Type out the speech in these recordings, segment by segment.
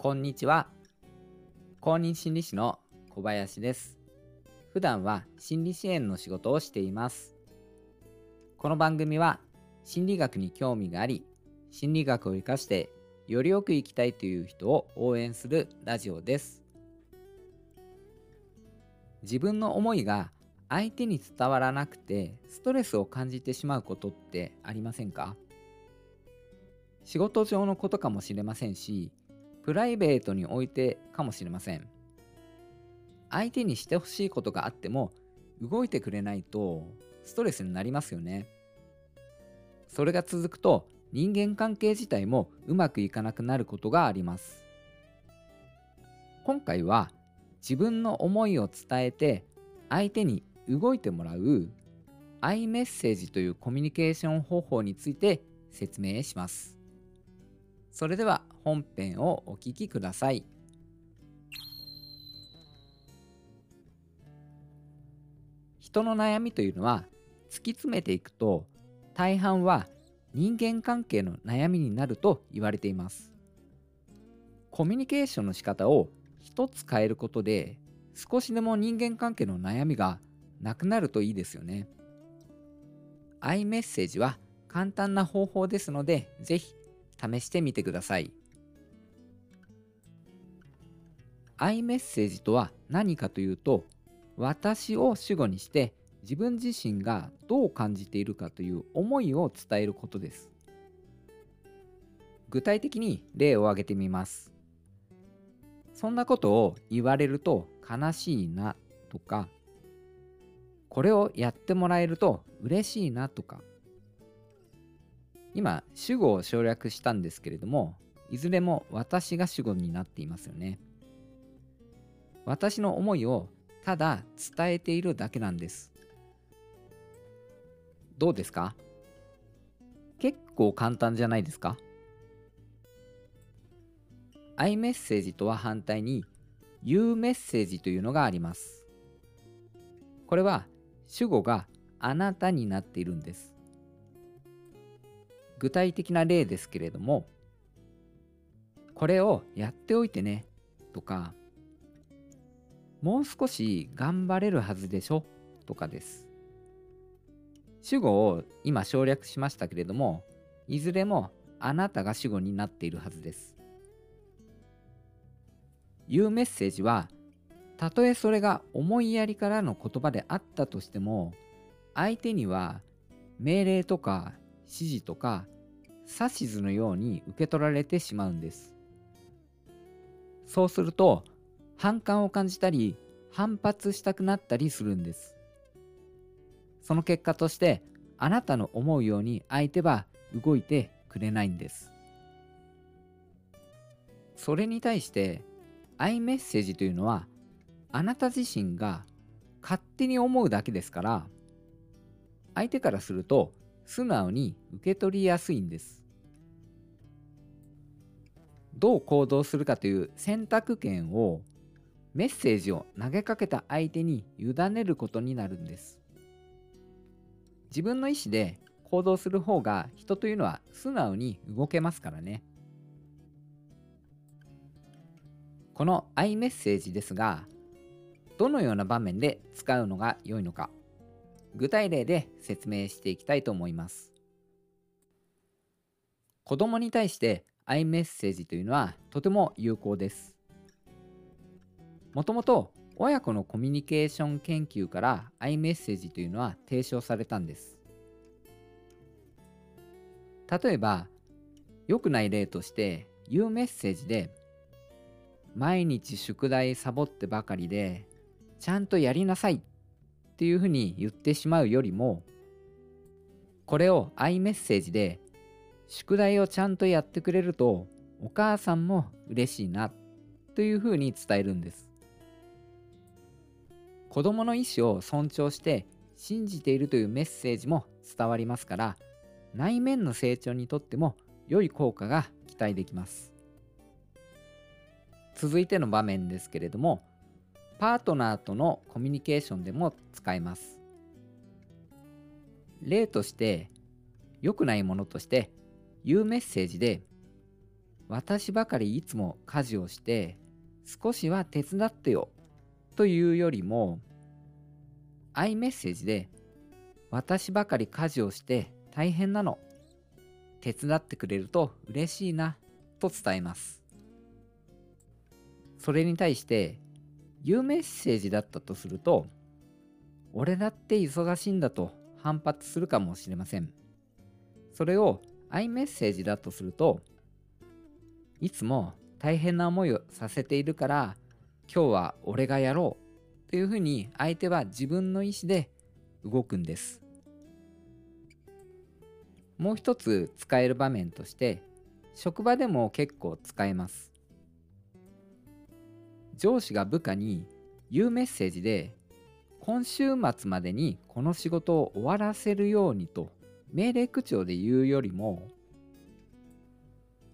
こんにちは。公認心理師の小林です。普段は心理支援の仕事をしています。この番組は心理学に興味があり、心理学を活かしてよりよく生きたいという人を応援するラジオです。自分の思いが相手に伝わらなくてストレスを感じてしまうことってありませんか？仕事上のことかもしれませんしプライベートにおいてかもしれません。相手にしてほしいことがあっても動いてくれないとストレスになりますよね。それが続くと人間関係自体もうまくいかなくなることがあります。今回は自分の思いを伝えて相手に動いてもらう iMessage というコミュニケーション方法について説明します。それでは本編をお聞きください。人の悩みというのは突き詰めていくと大半は人間関係の悩みになると言われています。コミュニケーションの仕方を一つ変えることで少しでも人間関係の悩みがなくなるといいですよね。iMessage は簡単な方法ですのでぜひ試してみてください。iMessage とは何かというと私を主語にして自分自身がどう感じているかという思いを伝えることです。具体的に例を挙げてみます。そんなことを言われると悲しいなとかこれをやってもらえると嬉しいなとか今主語を省略したんですけれどもいずれも私が主語になっていますよね私の思いをただ伝えているだけなんです。どうですか？結構簡単じゃないですか？iMessage とは反対に U メッセージというのがあります。これは主語があなたになっているんです。具体的な例ですけれども、これをやっておいてねとか、もう少し頑張れるはずでしょ？とかです。主語を今省略しましたけれども、いずれもあなたが主語になっているはずです。いうメッセージは、たとえそれが思いやりからの言葉であったとしても、相手には命令とか指示とか指図のように受け取られてしまうんです。そうすると反感を感じたり反発したくなったりするんです。その結果としてあなたの思うように相手は動いてくれないんです。それに対して iMessage というのはあなた自身が勝手に思うだけですから相手からすると素直に受け取りやすいんです。どう行動するかという選択権をメッセージを投げかけた相手に委ねることになるんです。自分の意思で行動する方が人というのは素直に動けますからね。この iMessage ですが、どのような場面で使うのが良いのか。具体例で説明していきたいと思います。子供に対して iMessage というのはとても有効です。もともと親子のコミュニケーション研究から iMessage というのは提唱されたんです。例えば、良くない例として U メッセージで毎日宿題サボってばかりでちゃんとやりなさいっていうふうに言ってしまうよりもこれを iMessage で宿題をちゃんとやってくれるとお母さんも嬉しいなというふうに伝えるんです子供の意思を尊重して信じているというメッセージも伝わりますから内面の成長にとっても良い効果が期待できます続いての場面ですけれどもパートナーとのコミュニケーションでも使えます。例として、良くないものとして、言うメッセージで、私ばかりいつも家事をして少しは手伝ってよというよりも iMessage で私ばかり家事をして大変なの手伝ってくれると嬉しいなと伝えます。それに対して言うメッセージだったとすると俺だって忙しいんだと反発するかもしれません。それを iMessage だとするといつも大変な思いをさせているから今日は俺がやろうというふうに相手は自分の意思で動くんです。もう一つ使える場面として職場でも結構使えます。上司が部下に言うメッセージで今週末までにこの仕事を終わらせるようにと命令口調で言うよりも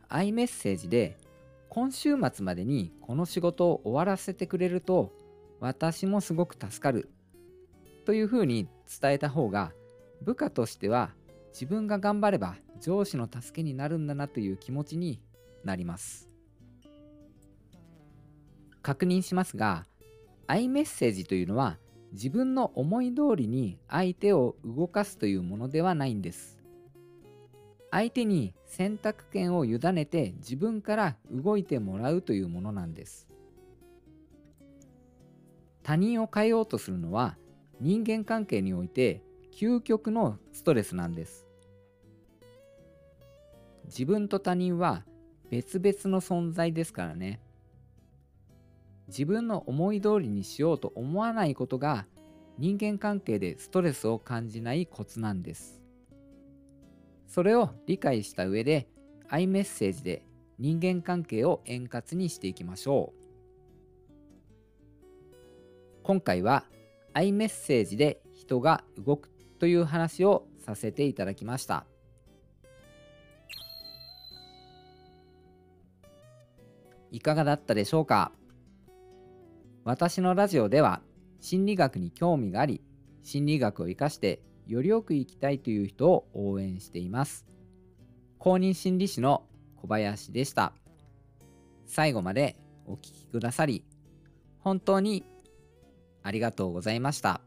iMessage で今週末までにこの仕事を終わらせてくれると私もすごく助かる。というふうに伝えた方が部下としては自分が頑張れば上司の助けになるんだなという気持ちになります。確認しますが iMessage というのは自分の思い通りに相手を動かすというものではないんです。相手に選択権を委ねて自分から動いてもらうというものなんです。他人を変えようとするのは人間関係において究極のストレスなんです。自分と他人は別々の存在ですからね。自分の思い通りにしようと思わないことが人間関係でストレスを感じないコツなんです。それを理解した上で iMessage で人間関係を円滑にしていきましょう。今回は iMessage で人が動くという話をさせていただきました。いかがだったでしょうか？私のラジオでは心理学に興味があり心理学を生かしてよりよく生きたいという人を応援しています公認心理師の小林でした最後までお聴きくださり本当にありがとうございました。